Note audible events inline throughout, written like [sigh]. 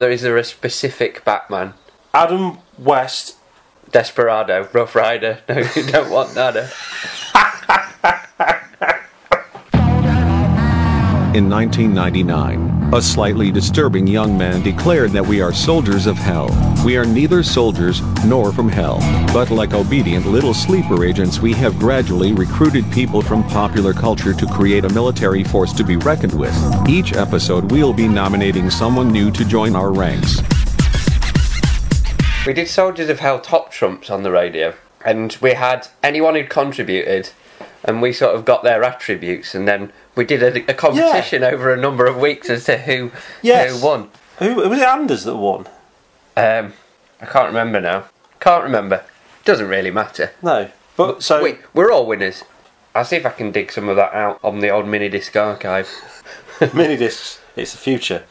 There is there a specific Batman? Adam West. Desperado, Rough Rider. [laughs] No, you don't want that. eh? In 1999, a slightly disturbing young man declared that we are soldiers of hell. We are neither soldiers nor from hell, but like obedient little sleeper agents, we have gradually recruited people from popular culture to create a military force to be reckoned with. Each episode, we'll be nominating someone new to join our ranks. We did Soldiers of Hell top trumps on the radio, and we had anyone who'd contributed, and we sort of got their attributes, and then we did a, a competition over a number of weeks as to who Yes. who won. Who was it? Anders that won. Um, I can't remember now. Can't remember. Doesn't really matter. No, but so we, we're all winners. I'll see if I can dig some of that out on the old mini disc archive. [laughs] mini discs. It's the future.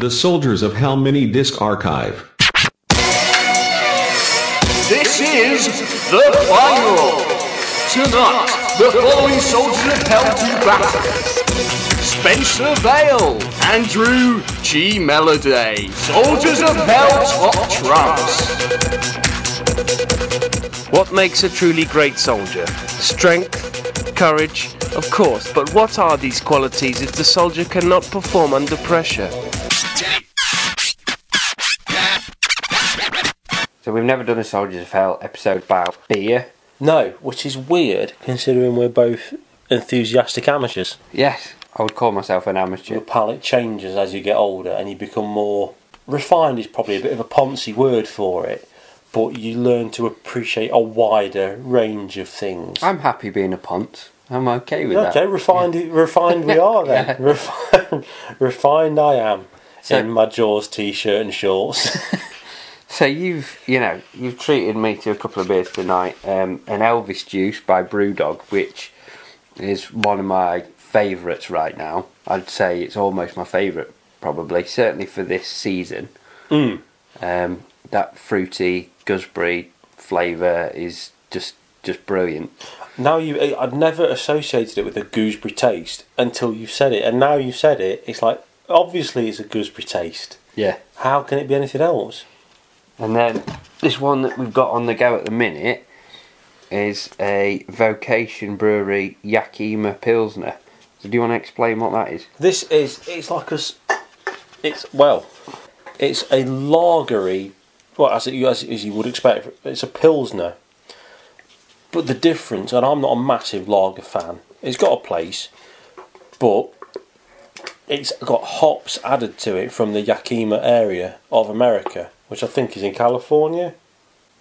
The Soldiers of Hell mini disc archive. This is the final. Tonight, the following soldiers of hell to battle. Spencer Vale, Andrew G. Melody, Soldiers of Hell top trumps. What makes a truly great soldier? Strength, courage, of course, but what are these qualities if the soldier cannot perform under pressure? So we've never done a Soldiers of Hell episode about beer. No, which is weird considering we're both enthusiastic amateurs. Yes, I would call myself an amateur. Your palate changes as you get older and you become more refined is probably a bit of a poncy word for it, but you learn to appreciate a wider range of things. I'm happy being a punt. I'm okay with that. Okay, that. refined, refined we are then. [laughs] Yeah. Refined, refined I am So- in my Jaws t-shirt and shorts. [laughs] So you've, you know, you've treated me to a couple of beers tonight. Um, an Elvis Juice by Brewdog, which is one of my favourites right now. I'd say it's almost my favourite, probably, certainly for this season. Mm. Um, that fruity gooseberry flavour is just just brilliant. Now you, I'd never associated it with a gooseberry taste until you said it, and now you said it. It's like obviously it's a gooseberry taste. Yeah. How can it be anything else? And then this one that we've got on the go at the minute is a Vocation Brewery Yakima Pilsner. So do you want to explain what that is? This is it's like a it's well, it's a lagery. Well, as, it, as, as you would expect, it's a pilsner. But the difference, and I'm not a massive lager fan. It's got a place, but it's got hops added to it from the Yakima area of America, which I think is in California.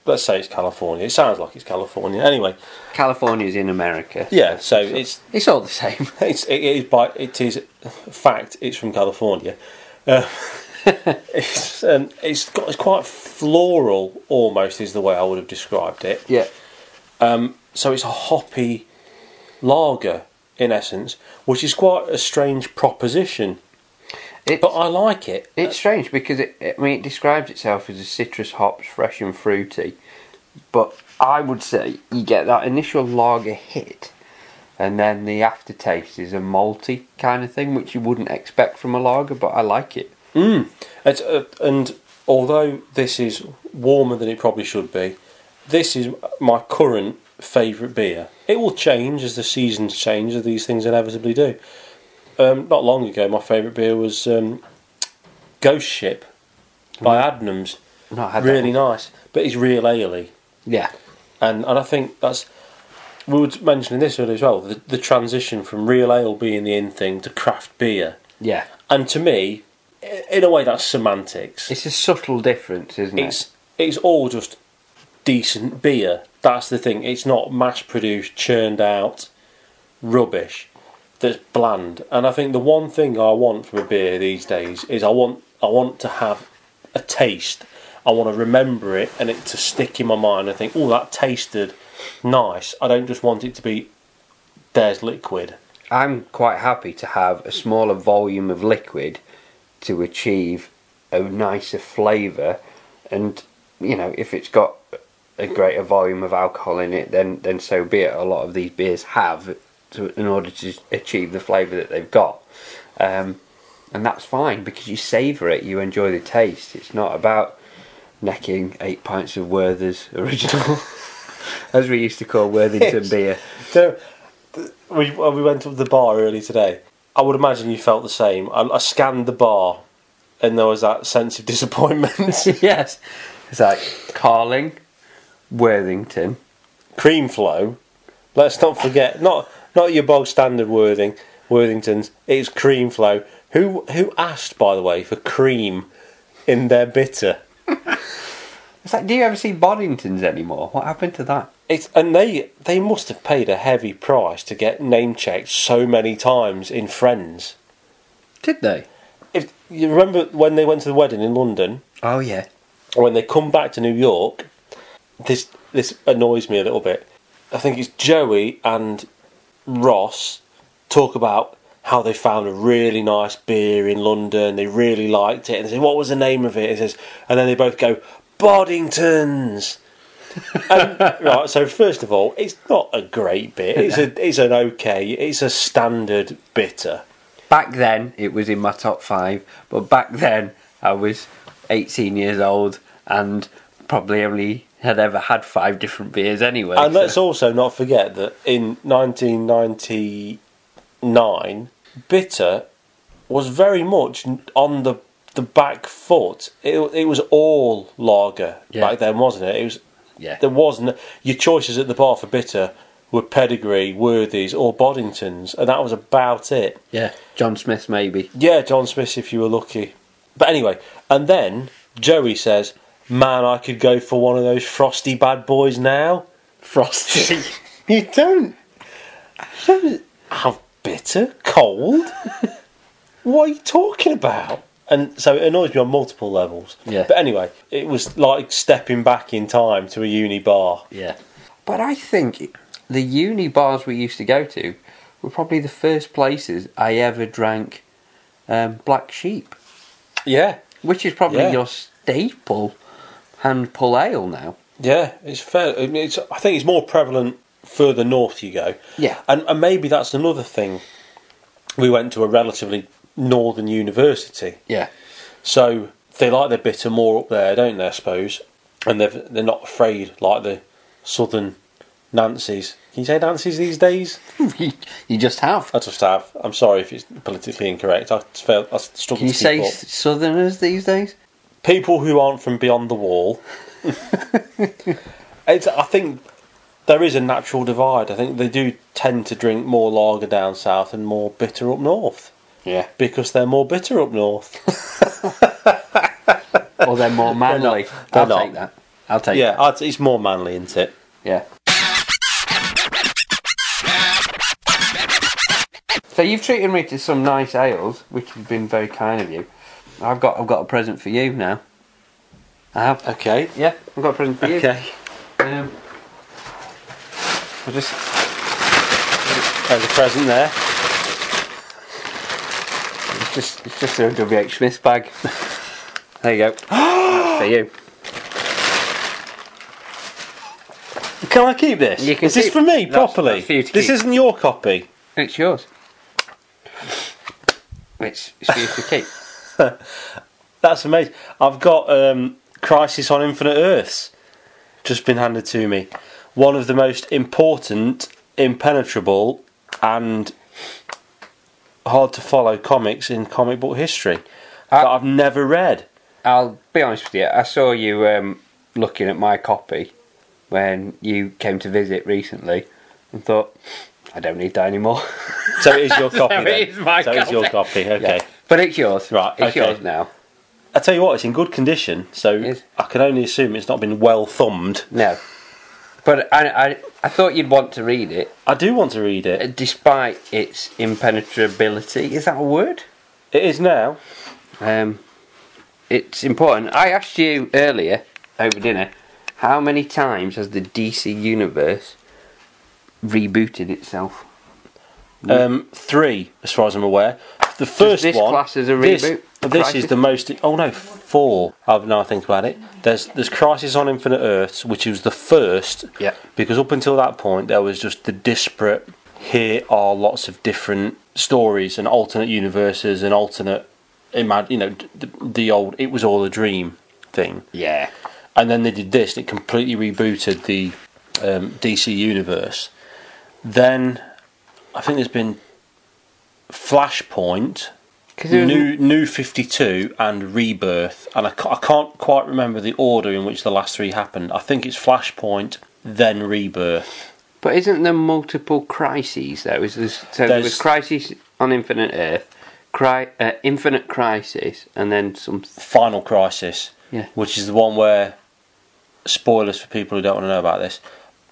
Let's say it's California. It sounds like it's California. Anyway, California is in America. yeah. So it's [laughs] It's all the same. [laughs] it's it is by it is fact it's from California. Uh, [laughs] it's um, it's got it's quite floral almost is the way I would have described it. Yeah. So it's a hoppy lager in essence, which is quite a strange proposition. It's, But I like it. it's strange because it, I mean, it describes itself as a citrus hops, fresh and fruity. But I would say you get that initial lager hit, and then the aftertaste is a malty kind of thing, which you wouldn't expect from a lager. But I like it. It's, uh, and although this is warmer than it probably should be, this is my current favourite beer. It will change as the seasons change, as these things inevitably do. Um, not long ago, my favourite beer was um, Ghost Ship by Adnams. Not had that Really one. nice, but it's real ale Yeah. and and I think that's we were mentioning this earlier as well. The, the transition from real ale being the in thing to craft beer, Yeah. and to me, i- in a way, that's semantics. It's a subtle difference, isn't it? It's it's all just decent beer. That's the thing. It's not mass produced, churned out rubbish that's bland. And I think the one thing I want from a beer these days is I want I want to have a taste. I want to remember it and it to stick in my mind and think, oh, that tasted nice. I don't just want it to be there's liquid. I'm quite happy to have a smaller volume of liquid to achieve a nicer flavour, and you know, if it's got a greater volume of alcohol in it, then then so be it. A lot of these beers have to, in order to achieve the flavour that they've got. Um, and that's fine because you savour it, you enjoy the taste. It's not about necking eight pints of Werther's original, [laughs] as we used to call Worthington Yes. [laughs] beer. So, we, we went to the bar early today, I would imagine you felt the same. I, I scanned the bar, and there was that sense of disappointment. [laughs] yes, it's like Carling, Worthington. Cream flow. Let's not forget, not not your bog standard Worthing, Worthingtons. It's cream flow. Who who asked, by the way, for cream in their bitter? [laughs] It's like, do you ever see Boddingtons anymore? What happened to that? It's and they they must have paid a heavy price to get name checked so many times in Friends. Did they? If you remember when they went to the wedding in London, Oh yeah. when they come back to New York, this this annoys me a little bit. I think it's Joey and Ross talk about how they found a really nice beer in London. They really liked it, and they say, "What was the name of it?" It says, and then they both go, "Boddingtons." [laughs] and, right. So first of all, it's not a great beer. It's a it's an okay. It's a standard bitter. Back then, it was in my top five, but back then I was 18 years old and probably only had ever had five different beers anyway. And so- let's also not forget that in 1999, bitter was very much on the the back foot. It, it was all lager Yeah. back then, wasn't it? It was. yeah, There wasn't your choices at the bar for bitter were Pedigree, Worthies, or Boddingtons, and that was about it. yeah, John Smith maybe. Yeah, John Smith, if you were lucky. But anyway, and then Joey says, "Man, I could go for one of those frosty bad boys now." Frosty. [laughs] You don't. You don't bitter, cold. what are you talking about? And so it annoys me on multiple levels. Yeah. But anyway, it was like stepping back in time to a uni bar. yeah, but I think the uni bars we used to go to were probably the first places I ever drank um, Black Sheep, Yeah. which is probably Yeah. your staple hand pull ale now. Yeah, it's fair. I, mean, it's, I think it's more prevalent further north you go. Yeah. And, and maybe that's another thing. We went to a relatively northern university. Yeah, So they like their bitter more up there, don't they? I suppose, and they're they're not afraid like the southern Nancy's. Can you say Nancy's these days? [laughs] you, just have. I just have. I'm sorry if it's politically incorrect. I fail. I struggle Can you to say up. Southerners these days? People who aren't from beyond the wall. [laughs] it's, I think there is a natural divide. I think they do tend to drink more lager down south and more bitter up north Yeah. because they're more bitter up north. [laughs] Or they're more manly. They're I'll not. take that. I'll take yeah, that. I'd, it's more manly, isn't it? Yeah. So you've treated me to some nice ales, which has been very kind of you. I've got I've got a present for you now. I have. Okay. Yeah, I've got a present for you. Okay. Um, I'll just There's a present there. it's just it's just a WH Smith bag. [laughs] There you go. [gasps] That's for you. Can I keep this? You can Is this keep- for me that's- properly? that's for you to this keep. isn't your copy. It's yours. It's, it's for you to keep. [laughs] That's amazing. I've got um, Crisis on Infinite Earths just been handed to me. One of the most important, impenetrable, and hard to follow comics in comic book history that I've never read. I'll be honest with you. I saw you um, looking at my copy when you came to visit recently, and thought, I don't need that anymore. So it is your [laughs] copy. So then. is my so it's your copy. copy. Okay. Yeah. But it's yours. Right, It's okay. yours now. I tell you what, it's in good condition. So. I can only assume it's not been well thumbed. No. But I, I, I thought you'd want to read it, I do want to read uh, it. despite its impenetrability. Is that a word? It is now. Um, it's important. I asked you earlier over dinner how many times has the DC universe rebooted itself? Um, three, as far as I'm aware. The first this one. class as a this- reboot? This, Crisis? is the most. Oh no, four. I've now I think about it. There's there's Crisis on Infinite Earths, which was the first. Yeah. Because up until that point, there was just the disparate. Here are lots of different stories and alternate universes and alternate imagine, you know, the, the old "it was all a dream" thing, Yeah. and then they did this. and It completely rebooted the um, DC universe. Then I think there's been Flashpoint, was New New Fifty Two, and Rebirth, and I, ca- I can't quite remember the order in which the last three happened. I think it's Flashpoint, then Rebirth. But isn't there multiple crises though? Is there, so there was There's- Crisis on Infinite Earth, cri- uh, Infinite Crisis, and then some. Final Crisis, Yeah. which is the one where spoilers for people who don't want to know about this.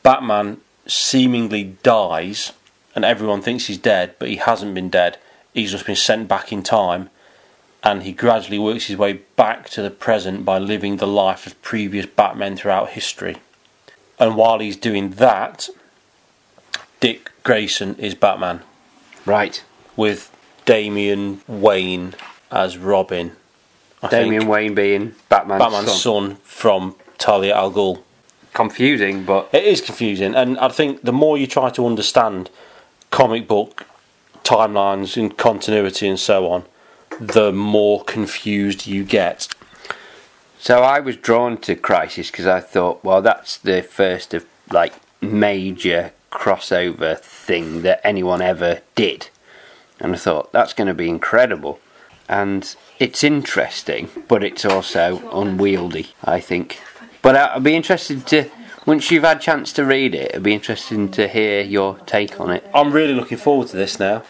Batman seemingly dies, and everyone thinks he's dead, but he hasn't been dead. He's just been sent back in time, and he gradually works his way back to the present by living the life of previous Batmen throughout history. And while he's doing that, Dick Grayson is Batman Right. with Damian Wayne as Robin. I Damian think. Wayne being Batman's, Batman's son. son. from Talia al Ghul. Confusing, but It is confusing, and I think the more you try to understand comic book timelines and continuity and so on, the more confused you get. So I was drawn to Crisis because I thought, well, that's the first of like major crossover thing that anyone ever did, and I thought that's going to be incredible, and it's interesting, but it's also unwieldy. I think, but I'd be interested to once you've had a chance to read it. It'd be interesting to hear your take on it. I'm really looking forward to this now.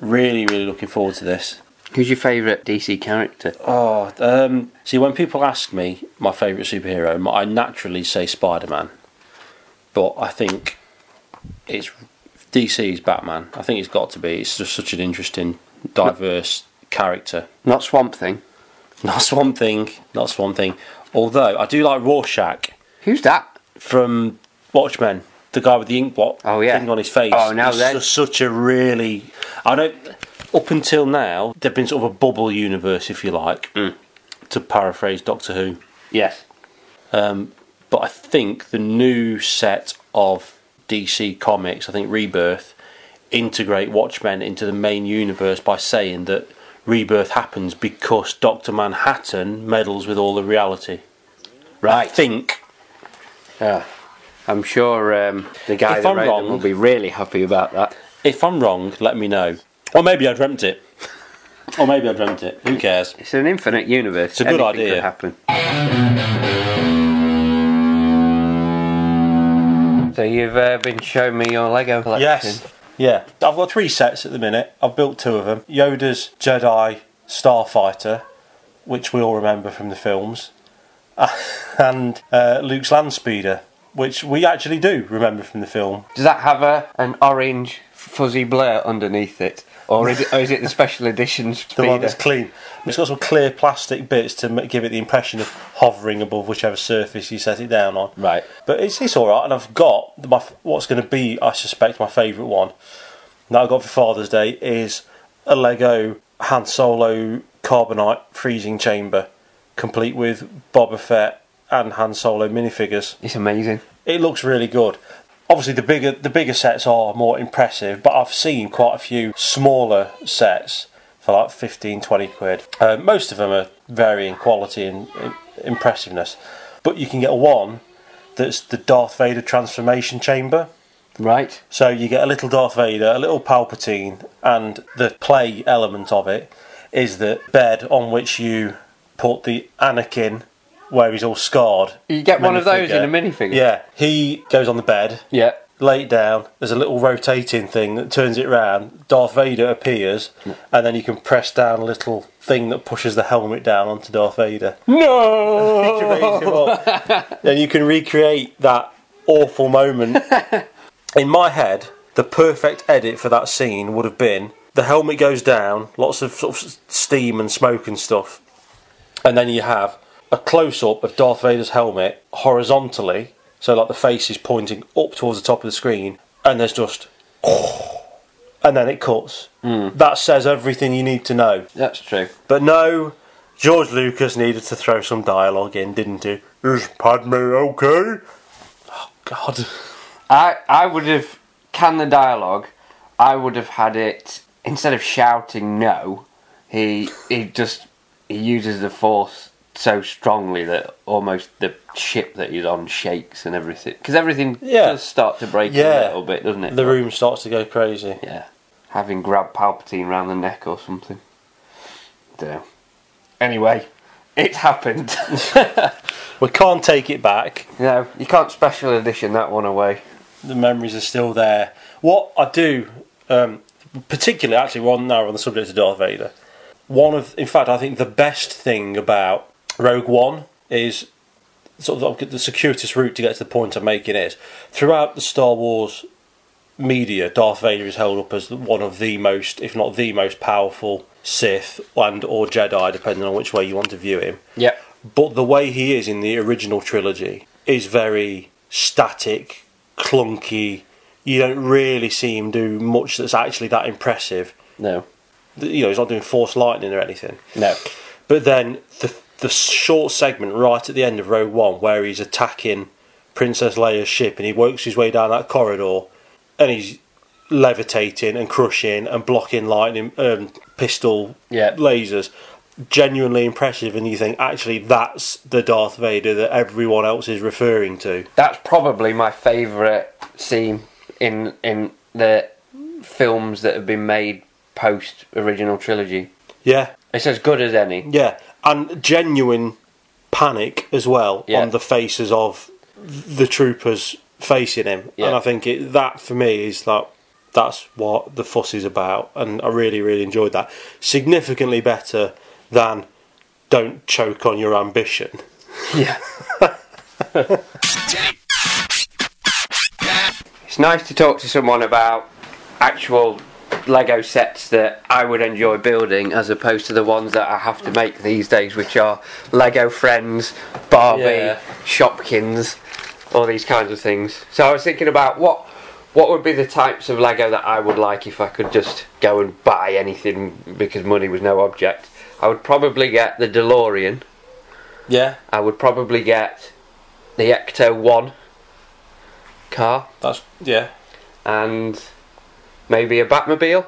Really, really looking forward to this. Who's your favourite DC character? Oh, um, see, when people ask me my favourite superhero, I naturally say Spider Man. But I think it's DC's Batman. I think it's got to be. It's just such an interesting, diverse character. Not Swamp Thing. Not Swamp Thing, not Swamp Thing. Although I do like Rorschach Who's that? From Watchmen, the guy with the ink blot Oh, yeah. thing on his face. Oh, now just such a really. I don't. Up until now, they've been sort of a bubble universe, if you like, Mm. to paraphrase Doctor Who. Yes. Um, but I think the new set of DC comics, I think Rebirth, integrate Watchmen into the main universe by saying that Rebirth happens because Doctor Manhattan meddles with all the reality. I Right. think Yeah. I'm sure um, the guy If that I'm wrote wrong- them will be really happy about that. if I'm wrong, let me know. Or maybe I dreamt it. or maybe I dreamt it. Who cares? It's an infinite universe. It's a good Anything idea. Could happen. So you've uh, been showing me your Lego collection. Yes. Yeah. I've got three sets at the minute. I've built two of them. Yoda's Jedi Starfighter, which we all remember from the films, [laughs] and uh, Luke's Landspeeder, which we actually do remember from the film. Does that have a an orange fuzzy blur underneath it, or is it, or is it the special [laughs] edition The speeder? one that's clean. It's got some clear plastic bits to give it the impression of hovering above whichever surface you set it down on. Right. But it's, it's all right, and I've got my, what's going to be, I suspect, my favourite one that I got for Father's Day is a Lego Han Solo Carbonite freezing chamber, complete with Boba Fett and Han Solo minifigures. It's amazing. It looks really good. Obviously, the bigger the bigger sets are more impressive, but I've seen quite a few smaller sets for like 15, 20 quid. Uh, most of them are varying quality and impressiveness, but you can get one that's the Darth Vader transformation chamber. Right. So you get a little Darth Vader, a little Palpatine, and the play element of it is the bed on which you put the Anakin, where he's all scarred. You get one of those in a minifigure. Yeah, he goes on the bed, Yeah. lay it down. There's a little rotating thing that turns it round. Darth Vader appears, and then you can press down a little thing that pushes the helmet down onto Darth Vader. No. [laughs] to raise him up. Then you can recreate that awful moment. [laughs] In my head, the perfect edit for that scene would have been the helmet goes down, lots of sort of steam and smoke and stuff, and then you have a close up of Darth Vader's helmet horizontally, so like the face is pointing up towards the top of the screen, and there's just. And then it cuts. Hmm. That says everything you need to know. That's true. But no, George Lucas needed to throw some dialogue in, didn't he? Is Padme okay? Oh, God. I I would have canned the dialogue. I would have had it instead of shouting no. He he just he uses the force so strongly that almost the ship that he's on shakes and everything. Because everything Yeah. does start to break a little bit, doesn't it? The room starts to go crazy. Yeah. Having grabbed Palpatine round the neck or something. Don't. Anyway, it happened. [laughs] We can't take it back. no, you can't special edition that one away. The memories are still there. What I do, um, particularly actually, one now on the subject of Darth Vader. One of, in fact, I think the best thing about Rogue One is sort of the circuitous route to get to the point I'm making is throughout the Star Wars media, Darth Vader is held up as one of the most, if not the most powerful Sith and or Jedi, depending on which way you want to view him. Yep. But the way he is in the original trilogy is very static, clunky. You don't really see him do much that's actually that impressive. No. You know, he's not doing force lightning or anything. No. But then the the short segment right at the end of Rogue One, where he's attacking Princess Leia's ship, and he works his way down that corridor, and he's levitating and crushing and blocking lightning um, pistol Yeah. lasers. Genuinely impressive, and you think actually that's the Darth Vader that everyone else is referring to. That's probably my favourite scene in in the films that have been made post original trilogy. Yeah, It's as good as any. yeah, and genuine panic as well Yeah. on the faces of the troopers facing him, Yeah. and I think it, that for me is like that's what the fuss is about, and I really really enjoyed that. Significantly better than "Don't choke on your ambition." Yeah. [laughs] it's nice to talk to someone about actual Lego sets that I would enjoy building as opposed to the ones that I have to make these days, which are Lego Friends, Barbie, Yeah. Shopkins, all these kinds of things. So I was thinking about what what would be the types of Lego that I would like if I could just go and buy anything because money was no object. I would probably get the DeLorean. Yeah, I would probably get the Ecto One car that's yeah. and maybe a Batmobile.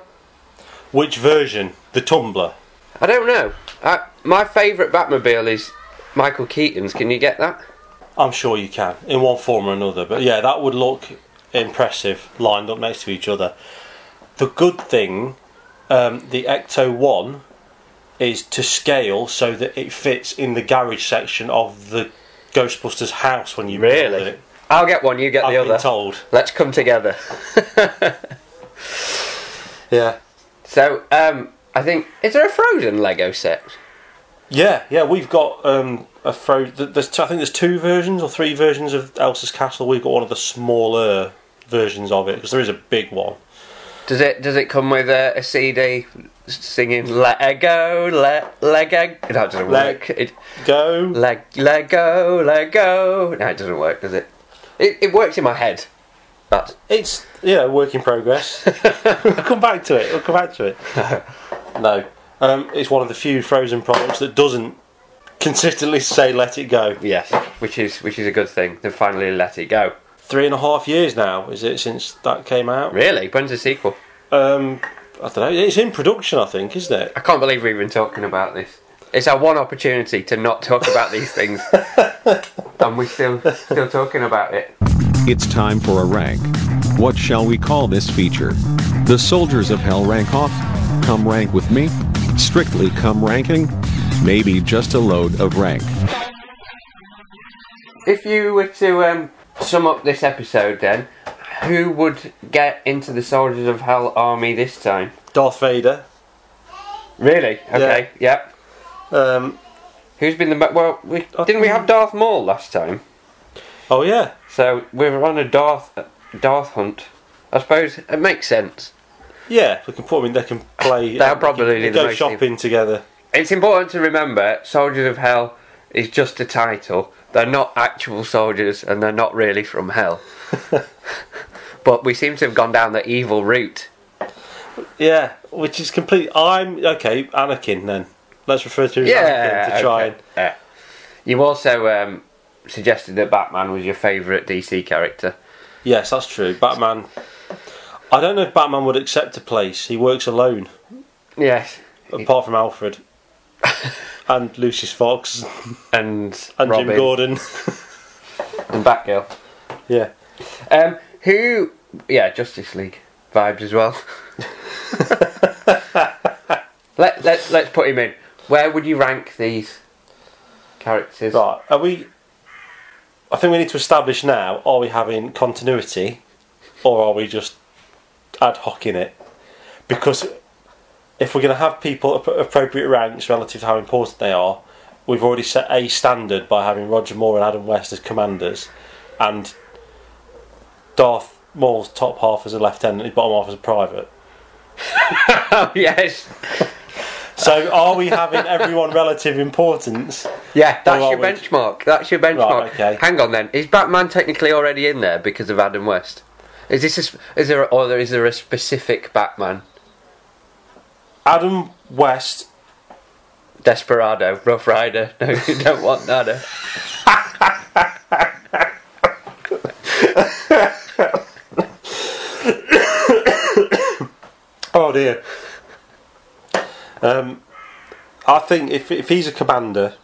Which version? The Tumbler. I don't know. I, my favourite Batmobile is Michael Keaton's. Can you get that? I'm sure you can, in one form or another. But yeah, that would look impressive lined up next to each other. The good thing, um, the Ecto 1 is to scale so that it fits in the garage section of the Ghostbusters house when you build Really? it. I'll get one. You get I've the been other. told. Let's come together. [laughs] [sighs] Yeah. So, um, I think is there a Frozen Lego set? Yeah, yeah, we've got um, a fro. th- There's I think there's two versions or three versions of Elsa's Castle. We've got one of the smaller versions of it because there is a big one. Does it does it come with a, a CD singing Lego, le, Lego? That doesn't Leg- work. It, Go. leg, Lego, Lego. No, it doesn't work, does it? It, it works in my head. But It's yeah, work in progress. we'll [laughs] come back to it. We'll come back to it. [laughs] no, um, it's one of the few Frozen products that doesn't consistently say "Let it go." yes, which is which is a good thing. They finally let it go. Three and a half years now is it since that came out? Really? When's the sequel? Um, I don't know. It's in production, I think, isn't it? I can't believe we've been talking about this. It's our one opportunity to not talk about these things, [laughs] and we're still still talking about it. It's time for a rank. What shall we call this feature? The soldiers of hell rank off? Come rank with me? Strictly come ranking? Maybe just a load of rank. If you were to um, sum up this episode, then who would get into the Soldiers of Hell army this time? Darth Vader. Really? Okay. Yep. Um, Who's been the well? We, didn't we have Darth Maul last time? oh yeah, So we're on a Darth Darth hunt. I suppose it makes sense. yeah. We can put them in. They can play. They'll they probably can do the go shopping together. It's important to remember Soldiers of Hell is just a title. They're not actual soldiers and they're not really from hell. [laughs] but we seem to have gone down the evil route. Yeah, which is complete. I'm okay. Anakin then. Let's refer to him as Yeah, Anakin to try okay. Yeah. You also um, suggested that Batman was your favourite DC character. Yes, that's true. Batman. I don't know if Batman would accept a place. He works alone, Yes. apart from Alfred. [laughs] and Lucius Fox and, and Robin Jim Gordon. [laughs] and Batgirl. yeah. Um, who? Yeah, Justice League vibes as well. [laughs] let let let's put him in. Where would you rank these characters? Right. Are we? I think we need to establish now: are we having continuity, or are we just ad hoc in it? Because if we're going to have people at appropriate ranks relative to how important they are, we've already set a standard by having Roger Moore and Adam West as commanders, and Darth Maul's top half as a lieutenant, and his bottom half as a private. [laughs] Yes, So, are we having everyone relative importance? yeah. That's your we- benchmark. That's your benchmark. Right, okay. Hang on then. Is Batman technically already in there because of Adam West? Is this a, is there or is there a specific Batman? Adam West Desperado, Rough Rider. [laughs] No, you don't want nada. Eh? Oh dear. Um, I think if if he's a commander,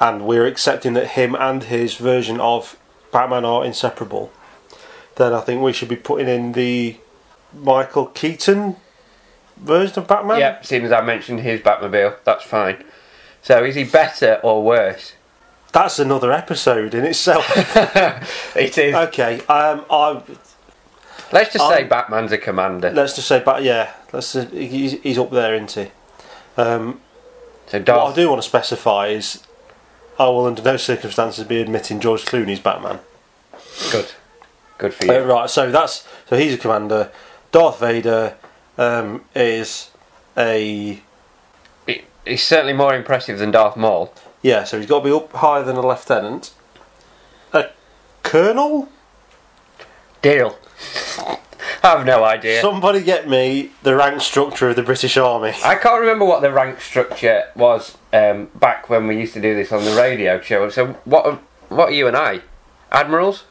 and we're accepting that him and his version of Batman are inseparable, then I think we should be putting in the Michael Keaton version of Batman. Yep, seeing as I mentioned his Batmobile, that's fine. So is he better or worse? That's another episode in itself. [laughs] It is. okay. Um, I Let's just say I'm- Batman's a commander. let's just say, but yeah, let's. Uh, he's, he's up there, isn't he? Um, So What I do want to specify is I will under no circumstances be admitting George Clooney's Batman. Good. Good for you. Uh, right, so that's so he's a commander. Darth Vader um, is a He- He's certainly more impressive than Darth Maul. yeah, so he's got to be up higher than a lieutenant. A colonel? Deal. I have no idea. Somebody get me the rank structure of the British Army. I can't remember what the rank structure was um, back when we used to do this on the radio show. So what? are- What are you and I? Admirals?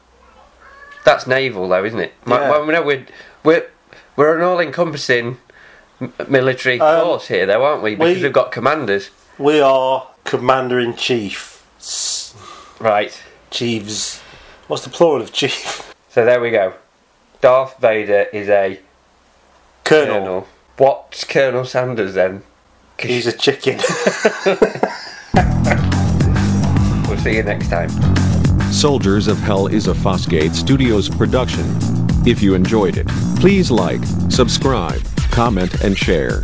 That's naval, though, isn't it? My- Yeah. Well, no, we're we're we're an all-encompassing military Um, force here, though, aren't we? Because we, have got commanders, We are commander in chief. right? Chiefs. What's the plural of chief? So there we go. Darth Vader is a Colonel. colonel. What's Colonel Sanders then? He's a chicken. [laughs] [laughs] we'll see you next time. Soldiers of Hell is a Fosgate Studios production. If you enjoyed it, please like, subscribe, comment, and share.